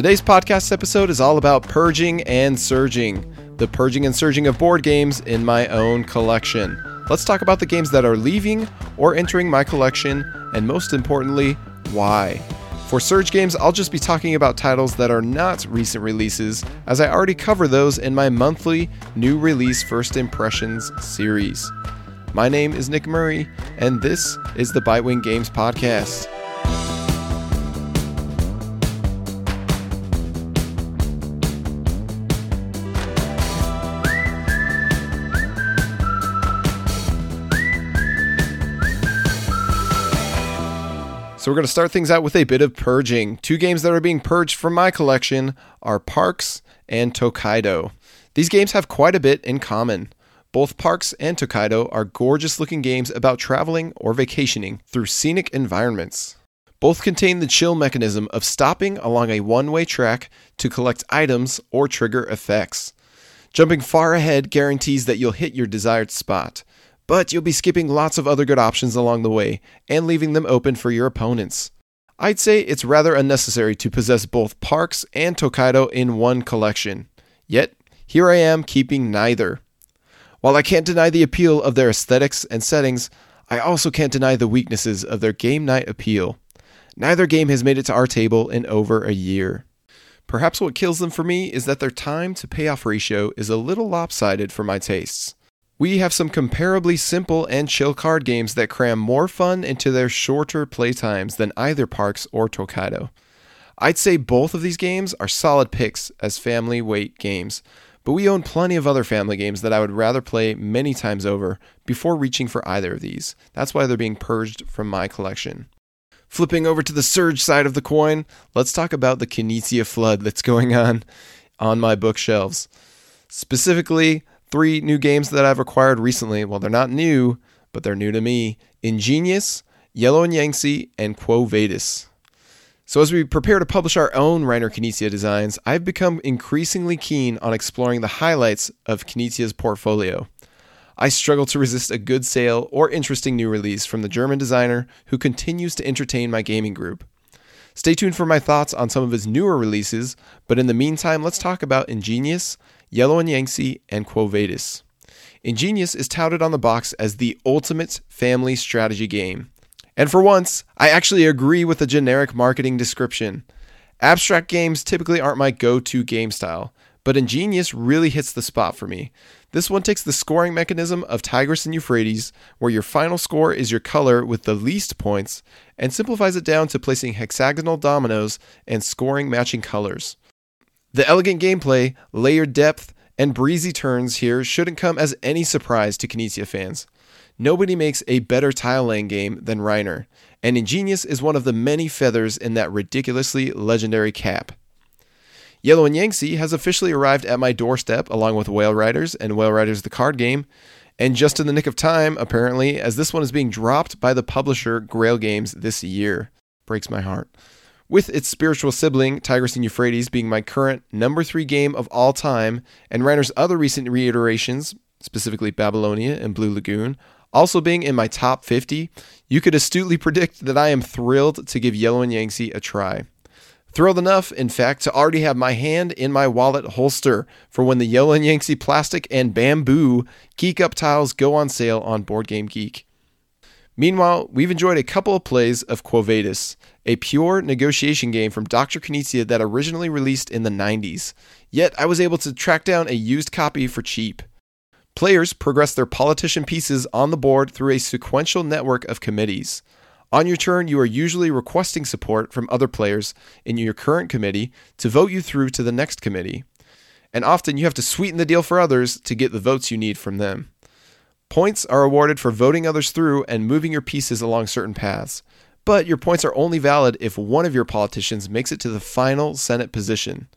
Today's podcast episode is all about purging and surging, the purging and surging of board games in my own collection. Let's talk about the games that are leaving or entering my collection, and most importantly, why. For Surge games, I'll just be talking about titles that are not recent releases, as I already cover those in my monthly new release first impressions series. My name is Nick Murray, and this is the Bitewing Games Podcast. So we're going to start things out with a bit of purging. Two games that are being purged from my collection are Parks and Tokaido. These games have quite a bit in common. Both Parks and Tokaido are gorgeous looking games about traveling or vacationing through scenic environments. Both contain the chill mechanism of stopping along a one way track to collect items or trigger effects. Jumping far ahead guarantees that you'll hit your desired spot, but you'll be skipping lots of other good options along the way and leaving them open for your opponents. I'd say it's rather unnecessary to possess both Parks and Tokaido in one collection. Yet, here I am keeping neither. While I can't deny the appeal of their aesthetics and settings, I also can't deny the weaknesses of their game night appeal. Neither game has made it to our table in over a year. Perhaps what kills them for me is that their time to payoff ratio is a little lopsided for my tastes. We have some comparably simple and chill card games that cram more fun into their shorter playtimes than either Parks or Tokaido. I'd say both of these games are solid picks as family weight games, but we own plenty of other family games that I would rather play many times over before reaching for either of these. That's why they're being purged from my collection. Flipping over to the Surge side of the coin, let's talk about the Knizia flood that's going on on my bookshelves. Specifically, three new games that I've acquired recently. Well, they're not new, but they're new to me Ingenious, Yellow and Yangtze, and Quo Vadis. So, as we prepare to publish our own Reiner Knizia designs, I've become increasingly keen on exploring the highlights of Knizia's portfolio. I struggle to resist a good sale or interesting new release from the German designer who continues to entertain my gaming group. Stay tuned for my thoughts on some of his newer releases, but in the meantime, let's talk about Ingenious, Yellow and Yangtze, and Quo Vadis. Ingenious is touted on the box as the ultimate family strategy game. And for once, I actually agree with the generic marketing description. Abstract games typically aren't my go to game style, but Ingenious really hits the spot for me. This one takes the scoring mechanism of Tigris and Euphrates, where your final score is your color with the least points, and simplifies it down to placing hexagonal dominoes and scoring matching colors. The elegant gameplay, layered depth, and breezy turns here shouldn't come as any surprise to Knizia fans. Nobody makes a better tile laying game than Reiner, and Ingenious is one of the many feathers in that ridiculously legendary cap. Yellow and Yangtze has officially arrived at my doorstep along with Whale Riders and Whale Riders the card game, and just in the nick of time, apparently, as this one is being dropped by the publisher Grail Games this year. Breaks my heart with its spiritual sibling, Tigris and Euphrates, being my current number three game of all time, and Reiner's other recent reiterations, specifically Babylonia and Blue Lagoon, also being in my top 50, you could astutely predict that I am thrilled to give Yellow and Yangtze a try. Thrilled enough, in fact, to already have my hand in my wallet holster for when the Yellow and Yangtze plastic and bamboo Geek Up tiles go on sale on Board Game Geek. Meanwhile, we've enjoyed a couple of plays of Quo Vadis, a pure negotiation game from Dr. Knizia that originally released in the 90s. Yet I was able to track down a used copy for cheap. Players progress their politician pieces on the board through a sequential network of committees. On your turn, you are usually requesting support from other players in your current committee to vote you through to the next committee. And often you have to sweeten the deal for others to get the votes you need from them. Points are awarded for voting others through and moving your pieces along certain paths but your points are only valid if one of your politicians makes it to the final Senate position.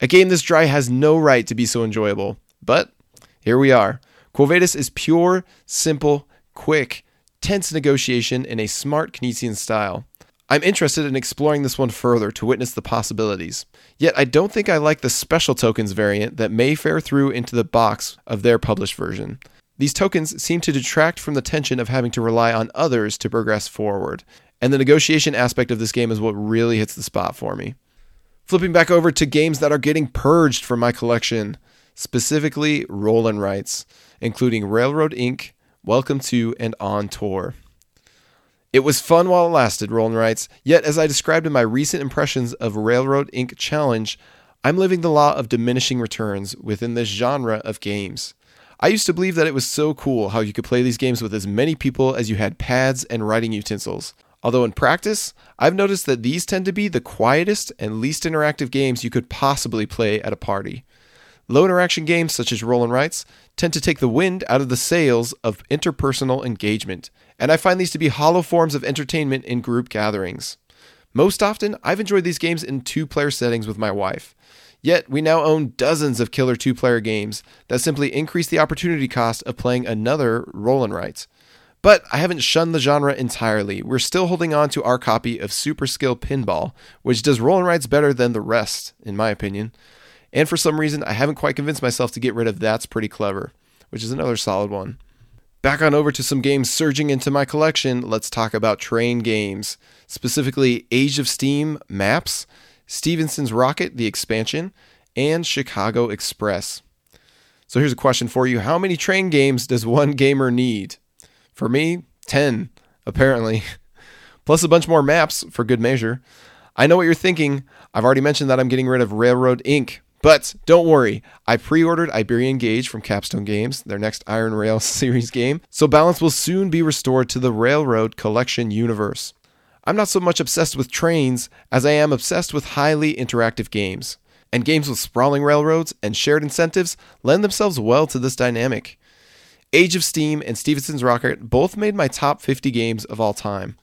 A game this dry has no right to be so enjoyable, but here we are. Quo is pure, simple, quick, tense negotiation in a smart Knizian style. I'm interested in exploring this one further to witness the possibilities. Yet I don't think I like the special tokens variant that may fare through into the box of their published version. These tokens seem to detract from the tension of having to rely on others to progress forward, and the negotiation aspect of this game is what really hits the spot for me. Flipping back over to games that are getting purged from my collection, specifically roll and writes, including Railroad Ink., Welcome to, and On Tour. It was fun while it lasted, Roll and writes, yet as I described in my recent impressions of Railroad Ink. Challenge, I'm living the law of diminishing returns within this genre of games. I used to believe that it was so cool how you could play these games with as many people as you had pads and writing utensils. Although in practice, I've noticed that these tend to be the quietest and least interactive games you could possibly play at a party. Low interaction games such as Roll and Writes tend to take the wind out of the sails of interpersonal engagement, and I find these to be hollow forms of entertainment in group gatherings. Most often, I've enjoyed these games in two player settings with my wife. Yet, we now own dozens of killer two player games that simply increase the opportunity cost of playing another Roll and. But I haven't shunned the genre entirely. We're still holding on to our copy of Super Skill Pinball, which does Roll and better than the rest, in my opinion. And for some reason, I haven't quite convinced myself to get rid of That's Pretty Clever, which is another solid one. Back on over to some games surging into my collection, let's talk about train games, specifically Age of Steam Maps, Stephenson's Rocket, the expansion, and Chicago Express. So here's a question for you How many train games does one gamer need? For me, 10, apparently. Plus a bunch more maps for good measure. I know what you're thinking. I've already mentioned that I'm getting rid of Railroad Ink. But don't worry, I pre ordered Iberian Gauge from Capstone Games, their next Iron Rail series game, so balance will soon be restored to the Railroad Collection universe. I'm not so much obsessed with trains as I am obsessed with highly interactive games. And games with sprawling railroads and shared incentives lend themselves well to this dynamic. Age of Steam and Stephenson's Rocket both made my top 50 games of all time.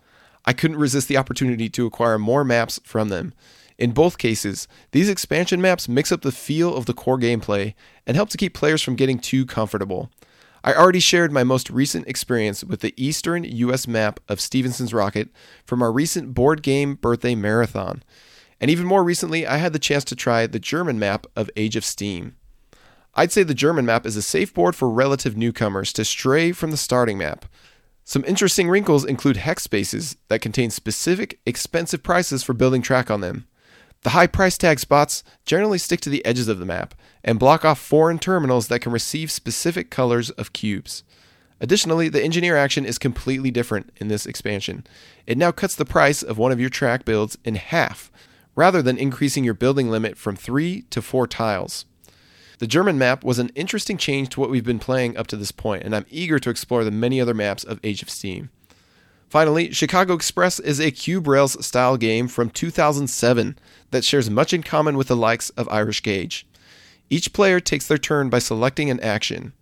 I couldn't resist the opportunity to acquire more maps from them, in both cases, these expansion maps mix up the feel of the core gameplay and help to keep players from getting too comfortable. I already shared my most recent experience with the Eastern US map of Stephenson's Rocket from our recent board game birthday marathon. And even more recently, I had the chance to try the German map of Age of Steam. I'd say the German map is a safe board for relative newcomers to stray from the starting map. Some interesting wrinkles include hex spaces that contain specific, expensive prices for building track on them. The high price tag spots generally stick to the edges of the map and block off foreign terminals that can receive specific colors of cubes. Additionally, the engineer action is completely different in this expansion. It now cuts the price of one of your track builds in half, rather than increasing your building limit from 3 to 4 tiles. The German map was an interesting change to what we've been playing up to this point, and I'm eager to explore the many other maps of Age of Steam. Finally, Chicago Express is a Cube Rails style game from 2007 that shares much in common with the likes of Irish Gauge. Each player takes their turn by selecting an action,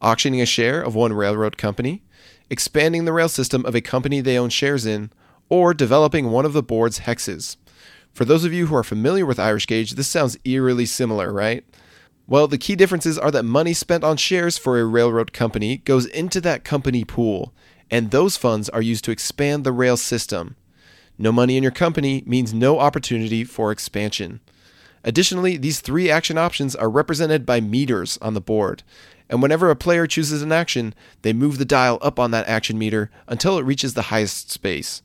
auctioning a share of one railroad company, expanding the rail system of a company they own shares in, or developing one of the board's hexes. For those of you who are familiar with Irish Gauge, this sounds eerily similar, right? Well, the key differences are that money spent on shares for a railroad company goes into that company pool, and those funds are used to expand the rail system. No money in your company means no opportunity for expansion. Additionally, these three action options are represented by meters on the board, and whenever a player chooses an action, they move the dial up on that action meter until it reaches the highest space.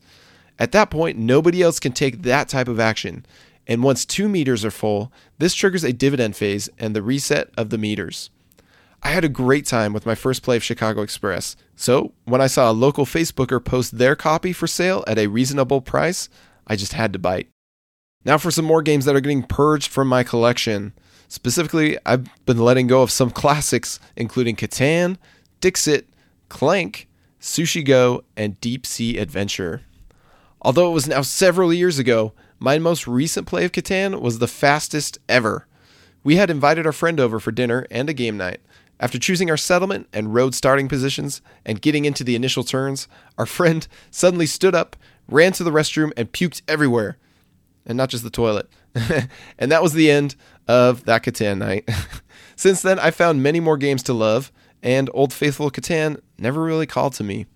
At that point, nobody else can take that type of action, and once two meters are full, this triggers a dividend phase and the reset of the meters. I had a great time with my first play of Chicago Express. So, when I saw a local Facebooker post their copy for sale at a reasonable price, I just had to bite. Now, for some more games that are getting purged from my collection. Specifically, I've been letting go of some classics, including Catan, Dixit, Clank, Sushi Go, and Deep Sea Adventure. Although it was now several years ago, my most recent play of Catan was the fastest ever. We had invited our friend over for dinner and a game night. After choosing our settlement and road starting positions and getting into the initial turns, our friend suddenly stood up, ran to the restroom, and puked everywhere. And not just the toilet. and that was the end of that Catan night. Since then, I found many more games to love, and Old Faithful Catan never really called to me.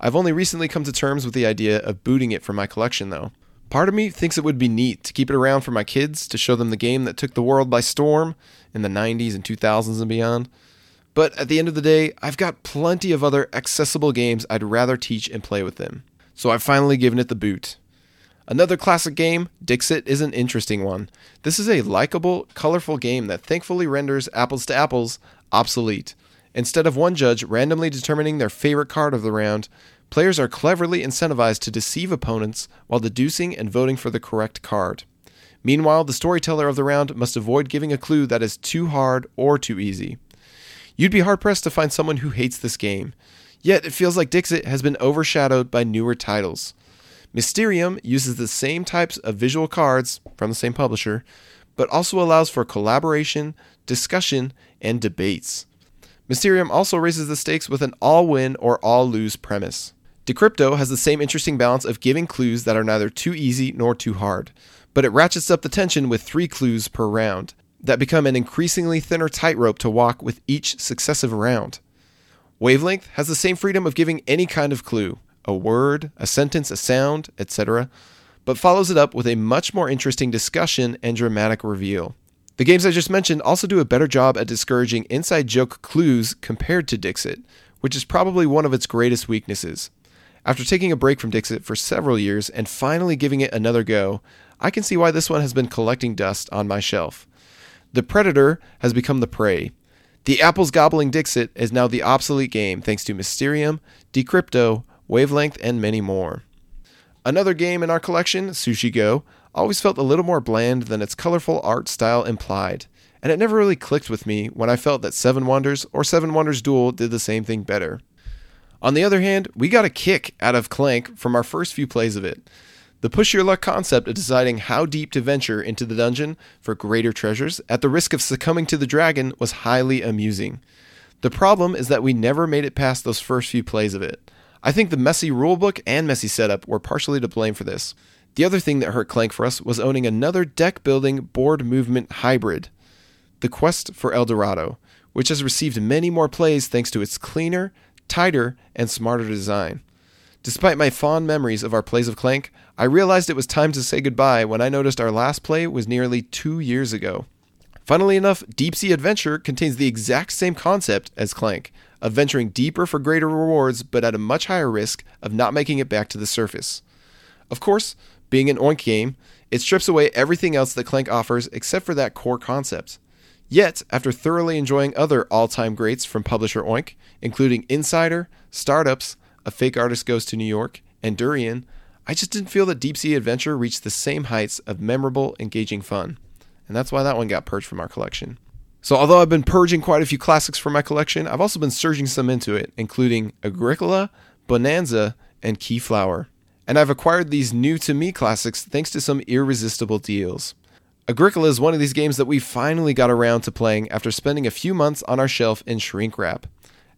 I've only recently come to terms with the idea of booting it from my collection, though. Part of me thinks it would be neat to keep it around for my kids to show them the game that took the world by storm in the 90s and 2000s and beyond. But at the end of the day, I've got plenty of other accessible games I'd rather teach and play with them. So I've finally given it the boot. Another classic game, Dixit, is an interesting one. This is a likable, colorful game that thankfully renders apples to apples obsolete. Instead of one judge randomly determining their favorite card of the round, players are cleverly incentivized to deceive opponents while deducing and voting for the correct card. Meanwhile, the storyteller of the round must avoid giving a clue that is too hard or too easy. You'd be hard pressed to find someone who hates this game. Yet it feels like Dixit has been overshadowed by newer titles. Mysterium uses the same types of visual cards from the same publisher, but also allows for collaboration, discussion, and debates. Mysterium also raises the stakes with an all win or all lose premise. Decrypto has the same interesting balance of giving clues that are neither too easy nor too hard, but it ratchets up the tension with three clues per round that become an increasingly thinner tightrope to walk with each successive round. Wavelength has the same freedom of giving any kind of clue, a word, a sentence, a sound, etc., but follows it up with a much more interesting discussion and dramatic reveal. The games I just mentioned also do a better job at discouraging inside joke clues compared to Dixit, which is probably one of its greatest weaknesses. After taking a break from Dixit for several years and finally giving it another go, I can see why this one has been collecting dust on my shelf. The predator has become the prey. The apples gobbling Dixit is now the obsolete game thanks to Mysterium, Decrypto, Wavelength, and many more. Another game in our collection, Sushi Go, always felt a little more bland than its colorful art style implied, and it never really clicked with me when I felt that Seven Wonders or Seven Wonders Duel did the same thing better. On the other hand, we got a kick out of Clank from our first few plays of it. The push your luck concept of deciding how deep to venture into the dungeon for greater treasures at the risk of succumbing to the dragon was highly amusing. The problem is that we never made it past those first few plays of it. I think the messy rulebook and messy setup were partially to blame for this. The other thing that hurt Clank for us was owning another deck building board movement hybrid, the Quest for El Dorado, which has received many more plays thanks to its cleaner, tighter, and smarter design. Despite my fond memories of our plays of Clank, I realized it was time to say goodbye when I noticed our last play was nearly two years ago. Funnily enough, Deep Sea Adventure contains the exact same concept as Clank, of venturing deeper for greater rewards, but at a much higher risk of not making it back to the surface. Of course, being an Oink game, it strips away everything else that Clank offers except for that core concept. Yet, after thoroughly enjoying other all time greats from publisher Oink, including Insider, Startups, A Fake Artist Goes to New York, and Durian, I just didn't feel that Deep Sea Adventure reached the same heights of memorable, engaging fun. And that's why that one got purged from our collection. So, although I've been purging quite a few classics from my collection, I've also been surging some into it, including Agricola, Bonanza, and Keyflower. And I've acquired these new to me classics thanks to some irresistible deals. Agricola is one of these games that we finally got around to playing after spending a few months on our shelf in shrink wrap.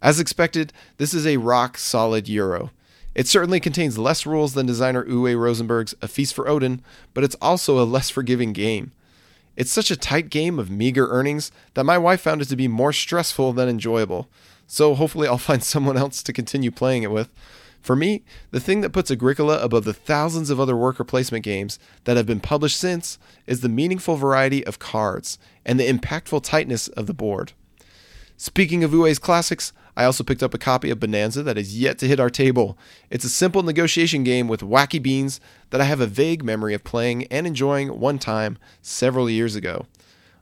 As expected, this is a rock solid Euro. It certainly contains less rules than designer Uwe Rosenberg's A Feast for Odin, but it's also a less forgiving game. It's such a tight game of meager earnings that my wife found it to be more stressful than enjoyable. So hopefully I'll find someone else to continue playing it with. For me, the thing that puts Agricola above the thousands of other worker placement games that have been published since is the meaningful variety of cards and the impactful tightness of the board. Speaking of Uwe's classics, I also picked up a copy of Bonanza that is yet to hit our table. It's a simple negotiation game with wacky beans that I have a vague memory of playing and enjoying one time several years ago.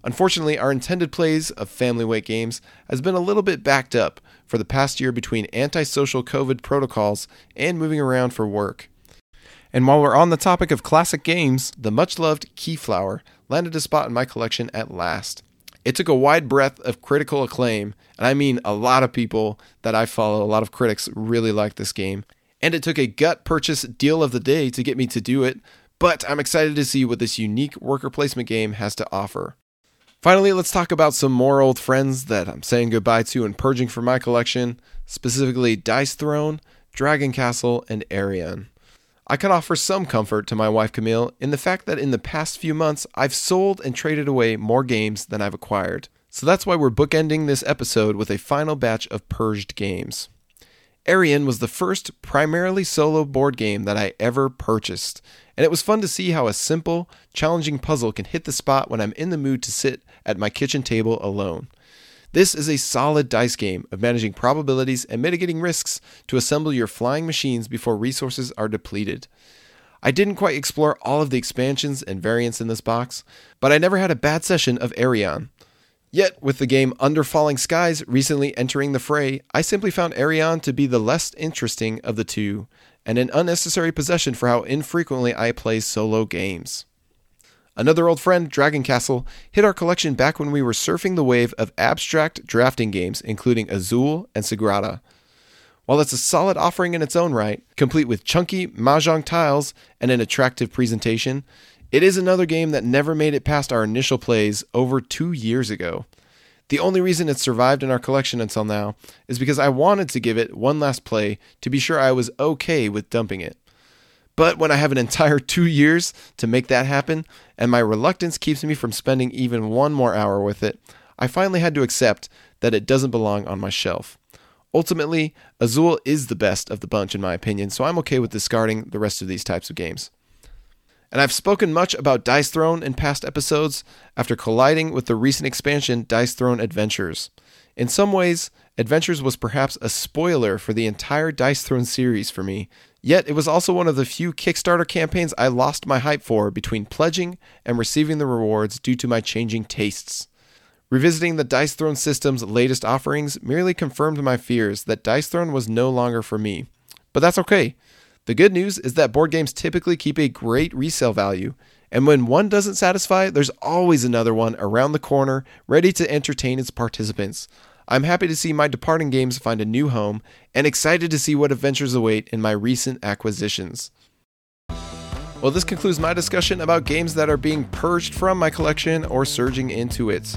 Unfortunately, our intended plays of family weight games has been a little bit backed up for the past year between antisocial COVID protocols and moving around for work. And while we're on the topic of classic games, the much loved Keyflower landed a spot in my collection at last. It took a wide breadth of critical acclaim, and I mean a lot of people that I follow, a lot of critics really like this game. And it took a gut purchase deal of the day to get me to do it, but I'm excited to see what this unique worker placement game has to offer. Finally, let's talk about some more old friends that I'm saying goodbye to and purging from my collection, specifically Dice Throne, Dragon Castle, and Aerion. I can offer some comfort to my wife Camille in the fact that in the past few months I've sold and traded away more games than I've acquired. So that's why we're bookending this episode with a final batch of purged games. Aerion was the first primarily solo board game that I ever purchased, and it was fun to see how a simple, challenging puzzle can hit the spot when I'm in the mood to sit at my kitchen table alone. This is a solid dice game of managing probabilities and mitigating risks to assemble your flying machines before resources are depleted. I didn't quite explore all of the expansions and variants in this box, but I never had a bad session of Aerion. Yet, with the game Under Falling Skies recently entering the fray, I simply found Aerion to be the less interesting of the two, and an unnecessary possession for how infrequently I play solo games. Another old friend, Dragon Castle, hit our collection back when we were surfing the wave of abstract drafting games, including Azul and Sagrada. While it's a solid offering in its own right, complete with chunky mahjong tiles and an attractive presentation, it is another game that never made it past our initial plays over two years ago. The only reason it survived in our collection until now is because I wanted to give it one last play to be sure I was okay with dumping it. But when I have an entire two years to make that happen, and my reluctance keeps me from spending even one more hour with it, I finally had to accept that it doesn't belong on my shelf. Ultimately, Azul is the best of the bunch in my opinion, so I'm okay with discarding the rest of these types of games. And I've spoken much about Dice Throne in past episodes after colliding with the recent expansion Dice Throne Adventures. In some ways, Adventures was perhaps a spoiler for the entire Dice Throne series for me, yet it was also one of the few Kickstarter campaigns I lost my hype for between pledging and receiving the rewards due to my changing tastes. Revisiting the Dice Throne system's latest offerings merely confirmed my fears that Dice Throne was no longer for me. But that's okay. The good news is that board games typically keep a great resale value, and when one doesn't satisfy, there's always another one around the corner ready to entertain its participants. I'm happy to see my departing games find a new home and excited to see what adventures await in my recent acquisitions. Well, this concludes my discussion about games that are being purged from my collection or surging into it.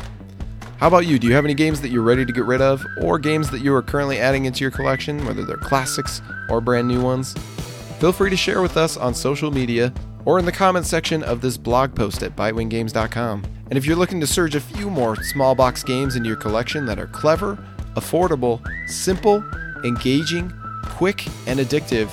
How about you? Do you have any games that you're ready to get rid of, or games that you are currently adding into your collection, whether they're classics or brand new ones? Feel free to share with us on social media or in the comments section of this blog post at bitewinggames.com. And if you're looking to surge a few more small box games into your collection that are clever, affordable, simple, engaging, quick, and addictive,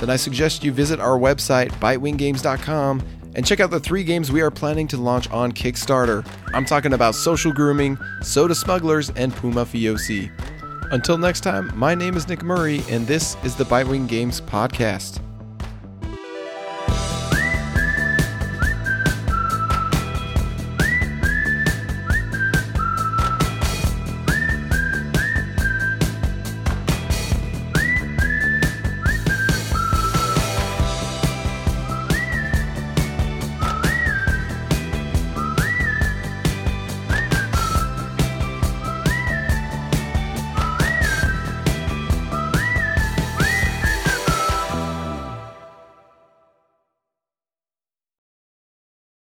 then I suggest you visit our website, bitewinggames.com, and check out the three games we are planning to launch on Kickstarter. I'm talking about Social Grooming, Soda Smugglers, and Pumafiosi. Until next time, my name is Nick Murray, and this is the Bitewing Games Podcast.